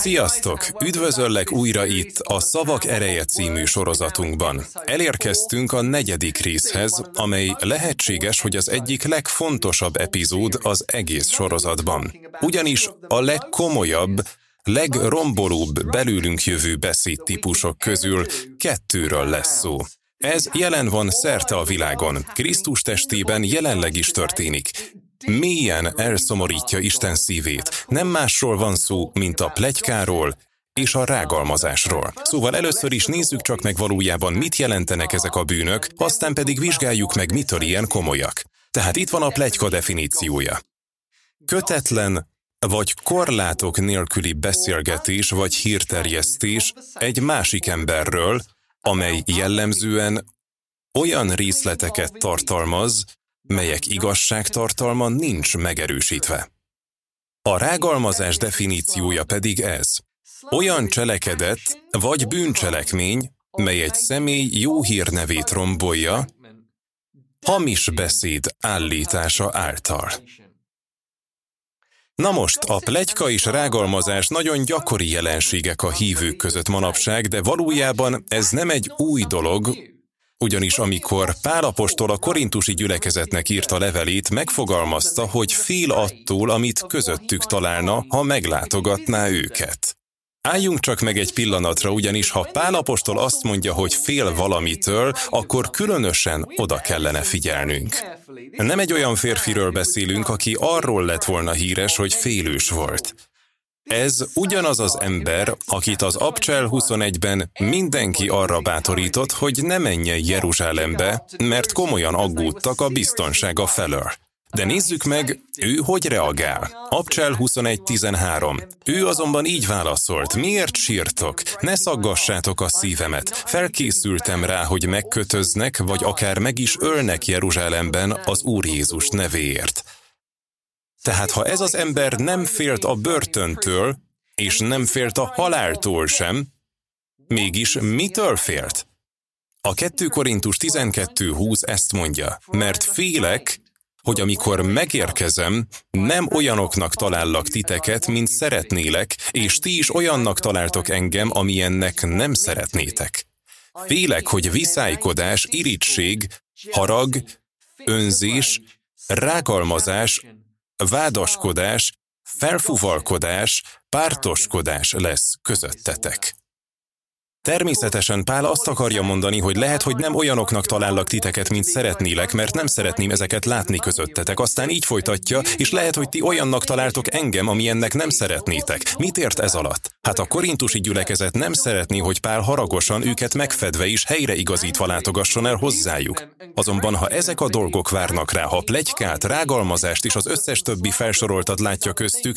Sziasztok! Üdvözöllek újra itt a Szavak Ereje című sorozatunkban. Elérkeztünk a negyedik részhez, amely lehetséges, hogy az egyik legfontosabb epizód az egész sorozatban. Ugyanis a legkomolyabb, legrombolóbb belőlünk jövő beszédtípusok közül kettőről lesz szó. Ez jelen van szerte a világon, Krisztus testében jelenleg is történik. Mélyen elszomorítja Isten szívét. Nem másról van szó, mint a plegykáról és a rágalmazásról. Szóval először is nézzük csak meg valójában, mit jelentenek ezek a bűnök, aztán pedig vizsgáljuk meg, mitől ilyen komolyak. Tehát itt van a plegyka definíciója. Kötetlen vagy korlátok nélküli beszélgetés vagy hírterjesztés egy másik emberről, amely jellemzően olyan részleteket tartalmaz, melyek igazságtartalma nincs megerősítve. A rágalmazás definíciója pedig ez. Olyan cselekedet vagy bűncselekmény, mely egy személy jó hírnevét rombolja, hamis beszéd állítása által. Na most, a plegyka és rágalmazás nagyon gyakori jelenségek a hívők között manapság, de valójában ez nem egy új dolog, ugyanis amikor Pálapostól a korintusi gyülekezetnek írta levelét, megfogalmazta, hogy fél attól, amit közöttük találna, ha meglátogatná őket. Álljunk csak meg egy pillanatra, ugyanis ha Pálapostól azt mondja, hogy fél valamitől, akkor különösen oda kellene figyelnünk. Nem egy olyan férfiről beszélünk, aki arról lett volna híres, hogy félős volt. Ez ugyanaz az ember, akit az Abcsel 21-ben mindenki arra bátorított, hogy ne menjen Jeruzsálembe, mert komolyan aggódtak a biztonsága felől. De nézzük meg, ő hogy reagál. Abcsel 21.13. Ő azonban így válaszolt, miért sírtok? Ne szaggassátok a szívemet. Felkészültem rá, hogy megkötöznek, vagy akár meg is ölnek Jeruzsálemben az Úr Jézus nevéért. Tehát ha ez az ember nem félt a börtöntől, és nem félt a haláltól sem, mégis mitől félt? A 2 Korintus 12.20 ezt mondja, mert félek, hogy amikor megérkezem, nem olyanoknak talállak titeket, mint szeretnélek, és ti is olyannak találtok engem, amilyennek nem szeretnétek. Félek, hogy viszálykodás, irigység, harag, önzés, rágalmazás, vádaskodás, felfuvalkodás, pártoskodás lesz közöttetek. Természetesen Pál azt akarja mondani, hogy lehet, hogy nem olyanoknak talállak titeket, mint szeretnélek, mert nem szeretném ezeket látni közöttetek. Aztán így folytatja, és lehet, hogy ti olyannak találtok engem, amilyennek nem szeretnétek. Mit ért ez alatt? Hát a korintusi gyülekezet nem szeretné, hogy Pál haragosan őket megfedve is helyreigazítva látogasson el hozzájuk. Azonban, ha ezek a dolgok várnak rá, ha plegykát, rágalmazást és az összes többi felsoroltat látja köztük,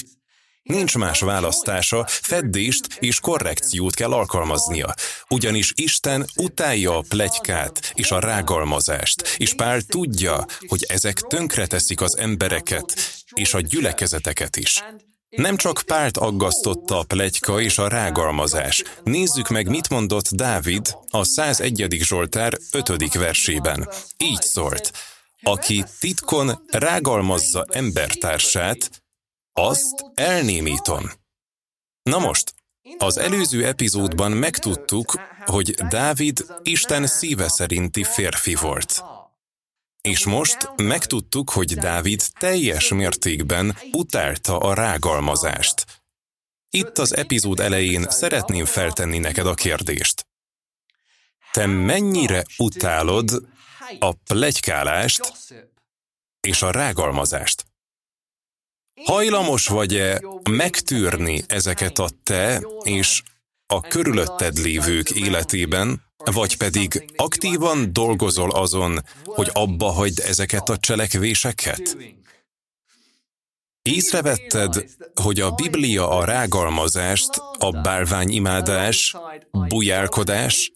Nincs más választása, feddést és korrekciót kell alkalmaznia. Ugyanis Isten utálja a plegykát és a rágalmazást, és Pál tudja, hogy ezek tönkreteszik az embereket és a gyülekezeteket is. Nem csak Pált aggasztotta a plegyka és a rágalmazás. Nézzük meg, mit mondott Dávid a 101. Zsoltár 5. versében. Így szólt, aki titkon rágalmazza embertársát, azt elnémítom. Na most, az előző epizódban megtudtuk, hogy Dávid Isten szíve szerinti férfi volt. És most megtudtuk, hogy Dávid teljes mértékben utálta a rágalmazást. Itt az epizód elején szeretném feltenni neked a kérdést. Te mennyire utálod a plegykálást és a rágalmazást? Hajlamos vagy-e megtűrni ezeket a te és a körülötted lévők életében, vagy pedig aktívan dolgozol azon, hogy abba hagyd ezeket a cselekvéseket? Észrevetted, hogy a Biblia a rágalmazást, a bálványimádás, bujálkodás,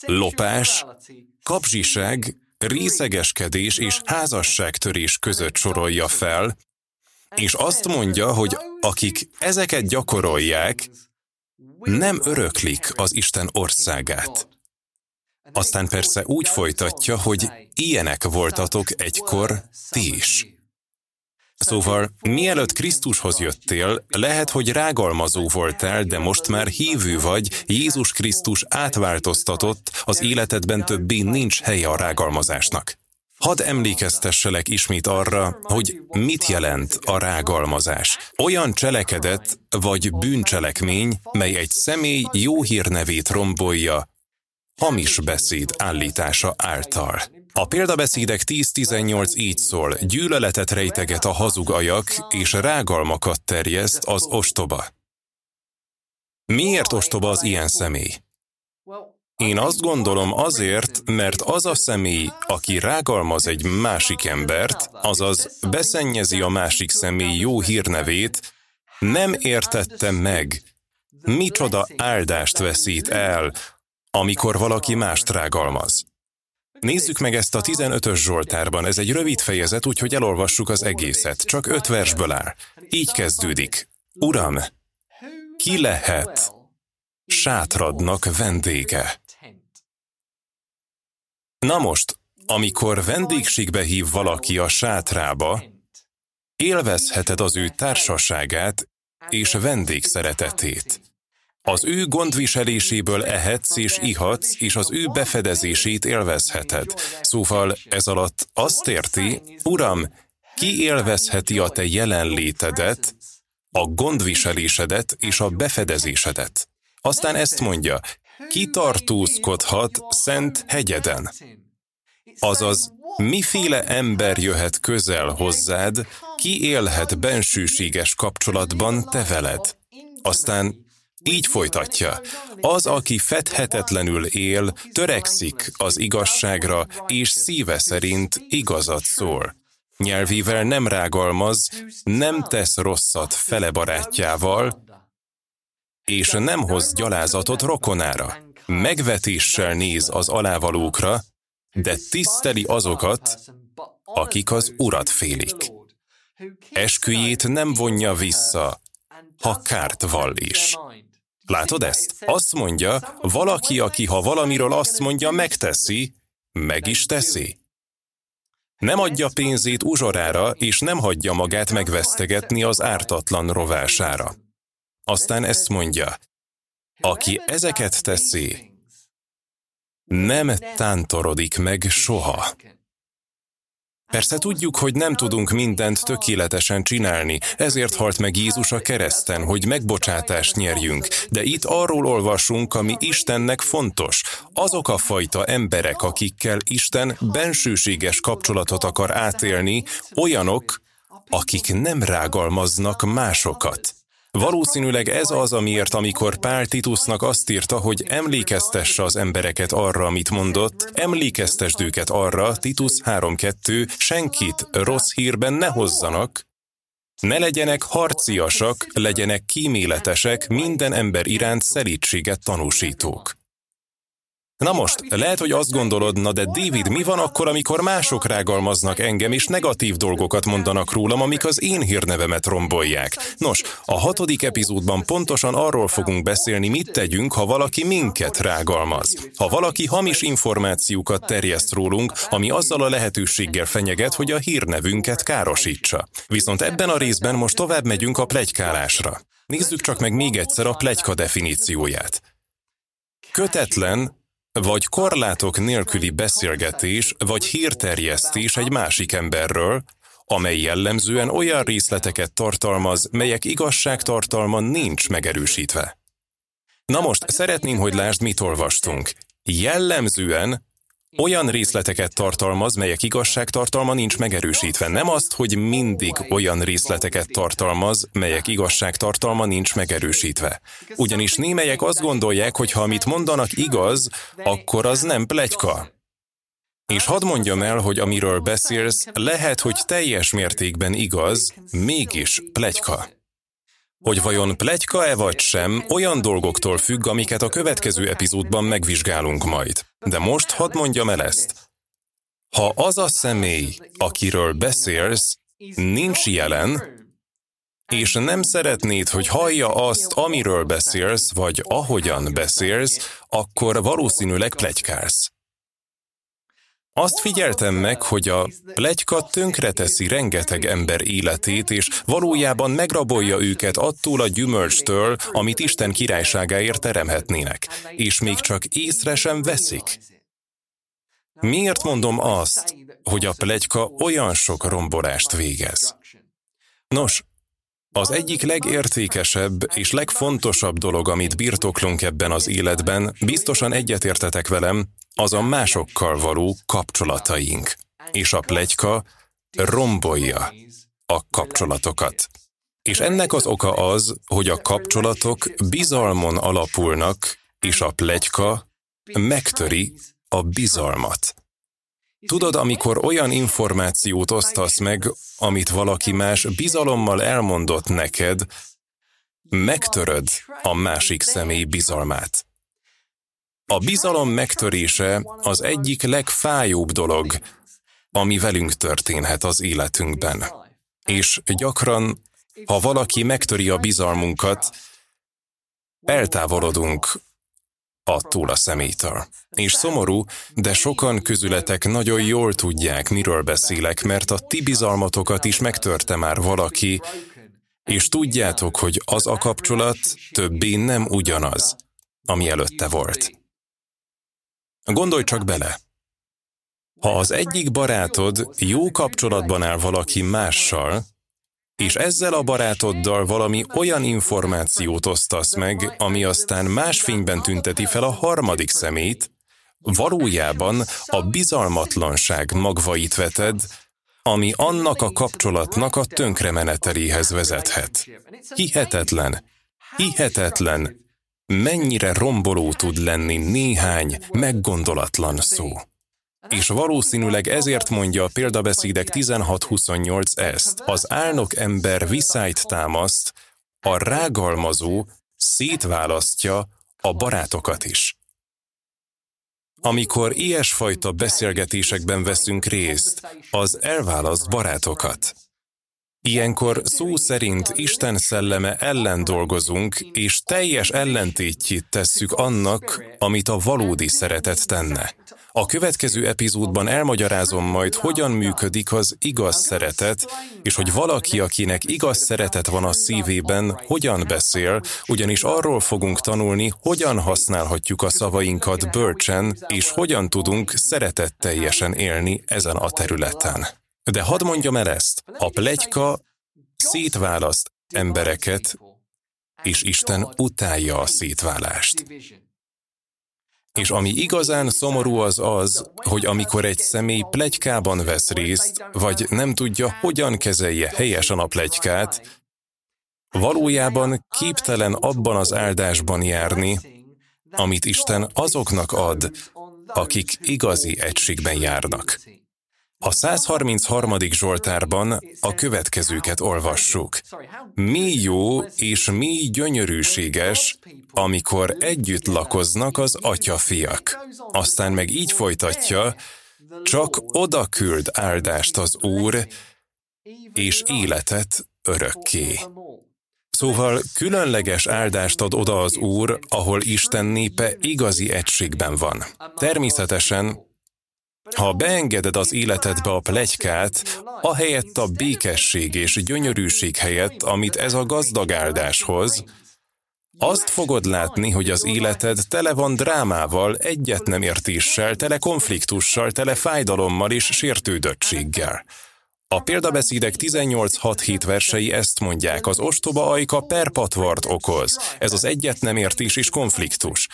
lopás, kapzsiság, részegeskedés és házasságtörés között sorolja fel, és azt mondja, hogy akik ezeket gyakorolják, nem öröklik az Isten országát. Aztán persze úgy folytatja, hogy ilyenek voltatok egykor ti is. Szóval, mielőtt Krisztushoz jöttél, lehet, hogy rágalmazó voltál, de most már hívő vagy, Jézus Krisztus átváltoztatott, az életedben többé nincs helye a rágalmazásnak. Hadd emlékeztesselek ismét arra, hogy mit jelent a rágalmazás. Olyan cselekedet vagy bűncselekmény, mely egy személy jó hírnevét rombolja, hamis beszéd állítása által. A példabeszédek 10-18 így szól, gyűlöletet rejteget a hazug ajak, és rágalmakat terjeszt az ostoba. Miért ostoba az ilyen személy? Én azt gondolom azért, mert az a személy, aki rágalmaz egy másik embert, azaz beszennyezi a másik személy jó hírnevét, nem értette meg, micsoda áldást veszít el, amikor valaki mást rágalmaz. Nézzük meg ezt a 15-ös Zsoltárban, ez egy rövid fejezet, úgyhogy elolvassuk az egészet, csak öt versből áll. Így kezdődik. Uram, ki lehet sátradnak vendége? Na most, amikor vendégségbe hív valaki a sátrába, élvezheted az ő társaságát és vendégszeretetét. Az ő gondviseléséből ehetsz és ihatsz, és az ő befedezését élvezheted. Szóval ez alatt azt érti, Uram, ki élvezheti a te jelenlétedet, a gondviselésedet és a befedezésedet. Aztán ezt mondja, ki tartózkodhat szent hegyeden? Azaz, miféle ember jöhet közel hozzád, ki élhet bensőséges kapcsolatban te veled? Aztán így folytatja. Az, aki fedhetetlenül él, törekszik az igazságra, és szíve szerint igazat szól. Nyelvével nem rágalmaz, nem tesz rosszat fele barátjával, és nem hoz gyalázatot rokonára. Megvetéssel néz az alávalókra, de tiszteli azokat, akik az urat félik. Esküjét nem vonja vissza, ha kárt vall is. Látod ezt? Azt mondja, valaki, aki ha valamiről azt mondja, megteszi, meg is teszi. Nem adja pénzét uzsorára, és nem hagyja magát megvesztegetni az ártatlan rovására. Aztán ezt mondja, aki ezeket teszi, nem tántorodik meg soha. Persze tudjuk, hogy nem tudunk mindent tökéletesen csinálni, ezért halt meg Jézus a kereszten, hogy megbocsátást nyerjünk. De itt arról olvasunk, ami Istennek fontos. Azok a fajta emberek, akikkel Isten bensőséges kapcsolatot akar átélni, olyanok, akik nem rágalmaznak másokat. Valószínűleg ez az, amiért amikor Pál Titusnak azt írta, hogy emlékeztesse az embereket arra, amit mondott, emlékeztesd őket arra, Titus 3.2, senkit rossz hírben ne hozzanak, ne legyenek harciasak, legyenek kíméletesek, minden ember iránt szelítséget tanúsítók. Na most, lehet, hogy azt gondolod, na de David, mi van akkor, amikor mások rágalmaznak engem, és negatív dolgokat mondanak rólam, amik az én hírnevemet rombolják? Nos, a hatodik epizódban pontosan arról fogunk beszélni, mit tegyünk, ha valaki minket rágalmaz. Ha valaki hamis információkat terjeszt rólunk, ami azzal a lehetőséggel fenyeget, hogy a hírnevünket károsítsa. Viszont ebben a részben most tovább megyünk a plegykálásra. Nézzük csak meg még egyszer a plegyka definícióját. Kötetlen, vagy korlátok nélküli beszélgetés vagy hírterjesztés egy másik emberről, amely jellemzően olyan részleteket tartalmaz, melyek igazságtartalma nincs megerősítve. Na most szeretném, hogy lásd, mit olvastunk. Jellemzően olyan részleteket tartalmaz, melyek igazságtartalma nincs megerősítve. Nem azt, hogy mindig olyan részleteket tartalmaz, melyek igazságtartalma nincs megerősítve. Ugyanis némelyek azt gondolják, hogy ha amit mondanak igaz, akkor az nem plegyka. És hadd mondjam el, hogy amiről beszélsz, lehet, hogy teljes mértékben igaz, mégis plegyka. Hogy vajon plegyka-e vagy sem, olyan dolgoktól függ, amiket a következő epizódban megvizsgálunk majd. De most hadd mondjam el ezt. Ha az a személy, akiről beszélsz, nincs jelen, és nem szeretnéd, hogy hallja azt, amiről beszélsz, vagy ahogyan beszélsz, akkor valószínűleg plegykálsz. Azt figyeltem meg, hogy a plegyka tönkreteszi rengeteg ember életét, és valójában megrabolja őket attól a gyümölcstől, amit Isten királyságáért teremhetnének, és még csak észre sem veszik. Miért mondom azt, hogy a plegyka olyan sok rombolást végez? Nos, az egyik legértékesebb és legfontosabb dolog, amit birtoklunk ebben az életben, biztosan egyetértetek velem, az a másokkal való kapcsolataink. És a plegyka rombolja a kapcsolatokat. És ennek az oka az, hogy a kapcsolatok bizalmon alapulnak, és a plegyka megtöri a bizalmat. Tudod, amikor olyan információt osztasz meg, amit valaki más bizalommal elmondott neked, megtöröd a másik személy bizalmát. A bizalom megtörése az egyik legfájóbb dolog, ami velünk történhet az életünkben. És gyakran, ha valaki megtöri a bizalmunkat, eltávolodunk attól a szemétől. És szomorú, de sokan közületek nagyon jól tudják, miről beszélek, mert a ti bizalmatokat is megtörte már valaki, és tudjátok, hogy az a kapcsolat többé nem ugyanaz, ami előtte volt. Gondolj csak bele! Ha az egyik barátod jó kapcsolatban áll valaki mással, és ezzel a barátoddal valami olyan információt osztasz meg, ami aztán más fényben tünteti fel a harmadik szemét, valójában a bizalmatlanság magvait veted, ami annak a kapcsolatnak a tönkremeneteléhez vezethet. Hihetetlen, hihetetlen, mennyire romboló tud lenni néhány meggondolatlan szó. És valószínűleg ezért mondja a példabeszédek 16-28 ezt. Az álnok ember viszályt támaszt, a rágalmazó szétválasztja a barátokat is. Amikor ilyesfajta beszélgetésekben veszünk részt, az elválaszt barátokat. Ilyenkor szó szerint Isten szelleme ellen dolgozunk, és teljes ellentétjét tesszük annak, amit a valódi szeretet tenne. A következő epizódban elmagyarázom majd, hogyan működik az igaz szeretet, és hogy valaki, akinek igaz szeretet van a szívében, hogyan beszél, ugyanis arról fogunk tanulni, hogyan használhatjuk a szavainkat bölcsen, és hogyan tudunk szeretetteljesen élni ezen a területen. De hadd mondjam el ezt, a plegyka szétválaszt embereket, és Isten utálja a szétválást. És ami igazán szomorú az az, hogy amikor egy személy plegykában vesz részt, vagy nem tudja, hogyan kezelje helyesen a plegykát, valójában képtelen abban az áldásban járni, amit Isten azoknak ad, akik igazi egységben járnak. A 133. Zsoltárban a következőket olvassuk. Mi jó és mi gyönyörűséges, amikor együtt lakoznak az atyafiak. Aztán meg így folytatja, csak oda küld áldást az Úr, és életet örökké. Szóval különleges áldást ad oda az Úr, ahol Isten népe igazi egységben van. Természetesen ha beengeded az életedbe a plegykát, ahelyett a békesség és gyönyörűség helyett, amit ez a gazdag áldás hoz, azt fogod látni, hogy az életed tele van drámával, egyet nem értéssel, tele konfliktussal, tele fájdalommal és sértődöttséggel. A példabeszédek 18-6-7 versei ezt mondják, az ostoba ajka perpatvart okoz, ez az egyet nem értés és konfliktus,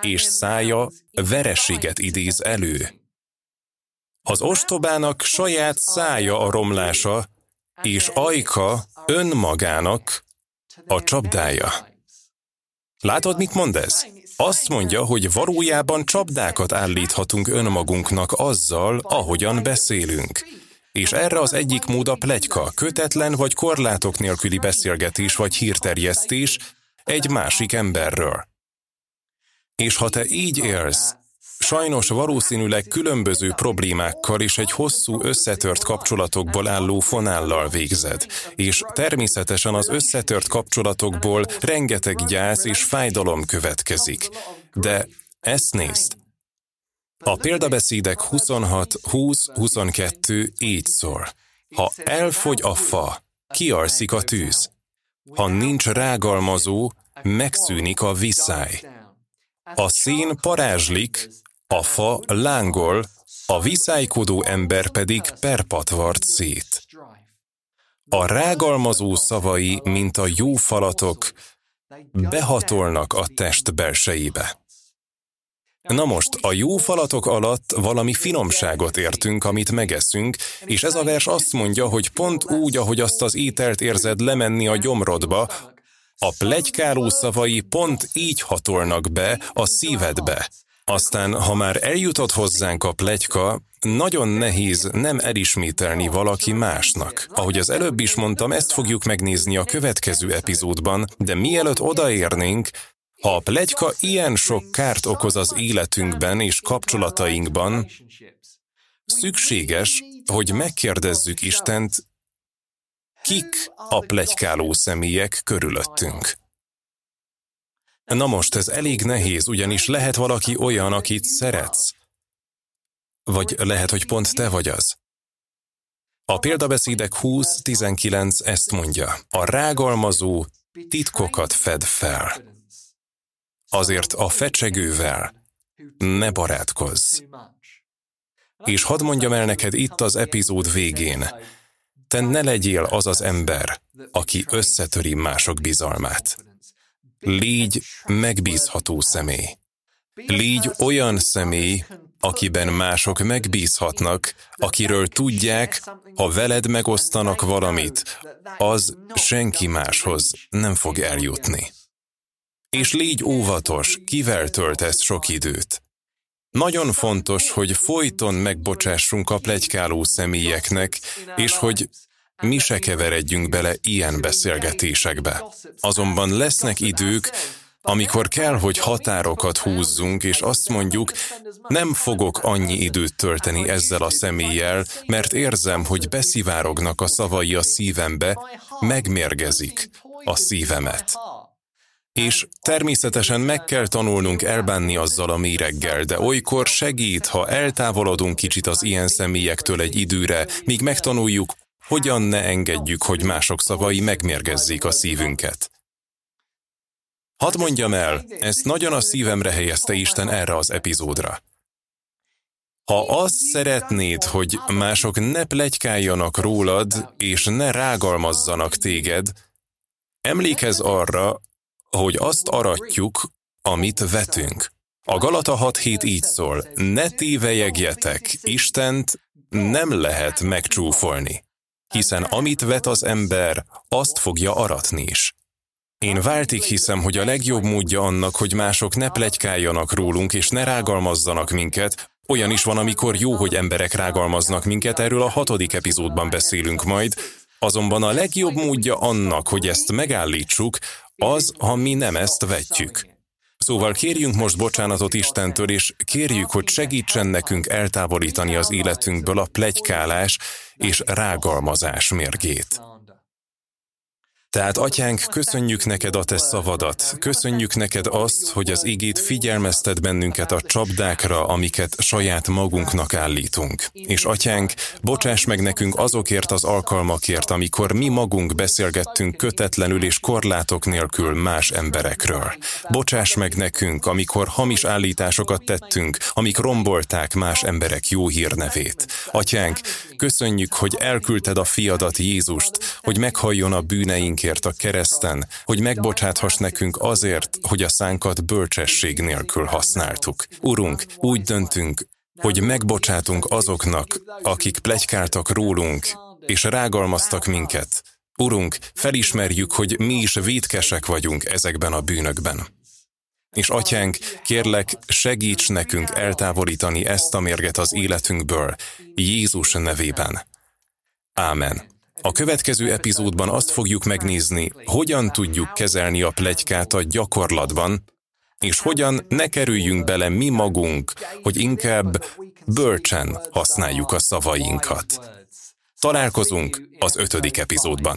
és szája verességet idéz elő. Az ostobának saját szája a romlása, és ajka önmagának a csapdája. Látod, mit mond ez? Azt mondja, hogy valójában csapdákat állíthatunk önmagunknak azzal, ahogyan beszélünk. És erre az egyik mód a plegyka, kötetlen vagy korlátok nélküli beszélgetés vagy hírterjesztés egy másik emberről. És ha te így élsz, Sajnos valószínűleg különböző problémákkal és egy hosszú összetört kapcsolatokból álló fonállal végzed, és természetesen az összetört kapcsolatokból rengeteg gyász és fájdalom következik. De ezt nézd, A példabeszédek 26-20-22 így szól. Ha elfogy a fa, kiarszik a tűz. Ha nincs rágalmazó, megszűnik a viszály. A szín parázslik, a fa lángol, a viszálykodó ember pedig perpatvart szét. A rágalmazó szavai, mint a jó falatok, behatolnak a test belsejébe. Na most, a jó falatok alatt valami finomságot értünk, amit megeszünk, és ez a vers azt mondja, hogy pont úgy, ahogy azt az ételt érzed lemenni a gyomrodba, a plegykáló szavai pont így hatolnak be a szívedbe. Aztán, ha már eljutott hozzánk a plegyka, nagyon nehéz nem elismételni valaki másnak. Ahogy az előbb is mondtam, ezt fogjuk megnézni a következő epizódban, de mielőtt odaérnénk, ha a plegyka ilyen sok kárt okoz az életünkben és kapcsolatainkban, szükséges, hogy megkérdezzük Istent, kik a plegykáló személyek körülöttünk. Na most ez elég nehéz, ugyanis lehet valaki olyan, akit szeretsz. Vagy lehet, hogy pont te vagy az. A példabeszédek 20-19 ezt mondja. A rágalmazó titkokat fed fel. Azért a fecsegővel ne barátkozz. És hadd mondjam el neked itt az epizód végén, te ne legyél az az ember, aki összetöri mások bizalmát. Légy megbízható személy. Légy olyan személy, akiben mások megbízhatnak, akiről tudják, ha veled megosztanak valamit, az senki máshoz nem fog eljutni. És légy óvatos, kivel töltesz sok időt. Nagyon fontos, hogy folyton megbocsássunk a plegykáló személyeknek, és hogy mi se keveredjünk bele ilyen beszélgetésekbe. Azonban lesznek idők, amikor kell, hogy határokat húzzunk, és azt mondjuk, nem fogok annyi időt tölteni ezzel a személlyel, mert érzem, hogy beszivárognak a szavai a szívembe, megmérgezik a szívemet. És természetesen meg kell tanulnunk elbánni azzal a méreggel, de olykor segít, ha eltávolodunk kicsit az ilyen személyektől egy időre, míg megtanuljuk, hogyan ne engedjük, hogy mások szavai megmérgezzék a szívünket. Hadd mondjam el, ezt nagyon a szívemre helyezte Isten erre az epizódra. Ha azt szeretnéd, hogy mások ne plegykáljanak rólad, és ne rágalmazzanak téged, emlékezz arra, hogy azt aratjuk, amit vetünk. A Galata 6.7 így szól, ne tévejegjetek, Istent nem lehet megcsúfolni, hiszen amit vet az ember, azt fogja aratni is. Én váltig hiszem, hogy a legjobb módja annak, hogy mások ne plegykáljanak rólunk és ne rágalmazzanak minket, olyan is van, amikor jó, hogy emberek rágalmaznak minket, erről a hatodik epizódban beszélünk majd, azonban a legjobb módja annak, hogy ezt megállítsuk, az, ha mi nem ezt vetjük. Szóval kérjünk most bocsánatot Istentől, és kérjük, hogy segítsen nekünk eltávolítani az életünkből a plegykálás és rágalmazás mérgét. Tehát, atyánk, köszönjük neked a te szavadat, köszönjük neked azt, hogy az igét figyelmeztet bennünket a csapdákra, amiket saját magunknak állítunk. És atyánk, bocsáss meg nekünk azokért az alkalmakért, amikor mi magunk beszélgettünk kötetlenül és korlátok nélkül más emberekről. Bocsáss meg nekünk, amikor hamis állításokat tettünk, amik rombolták más emberek jó hírnevét. Atyánk, köszönjük, hogy elküldted a fiadat Jézust, hogy meghalljon a bűneink bűneinkért a kereszten, hogy megbocsáthass nekünk azért, hogy a szánkat bölcsesség nélkül használtuk. Urunk, úgy döntünk, hogy megbocsátunk azoknak, akik plegykáltak rólunk, és rágalmaztak minket. Urunk, felismerjük, hogy mi is védkesek vagyunk ezekben a bűnökben. És atyánk, kérlek, segíts nekünk eltávolítani ezt a mérget az életünkből, Jézus nevében. Ámen. A következő epizódban azt fogjuk megnézni, hogyan tudjuk kezelni a plegykát a gyakorlatban, és hogyan ne kerüljünk bele mi magunk, hogy inkább bölcsen használjuk a szavainkat. Találkozunk az ötödik epizódban.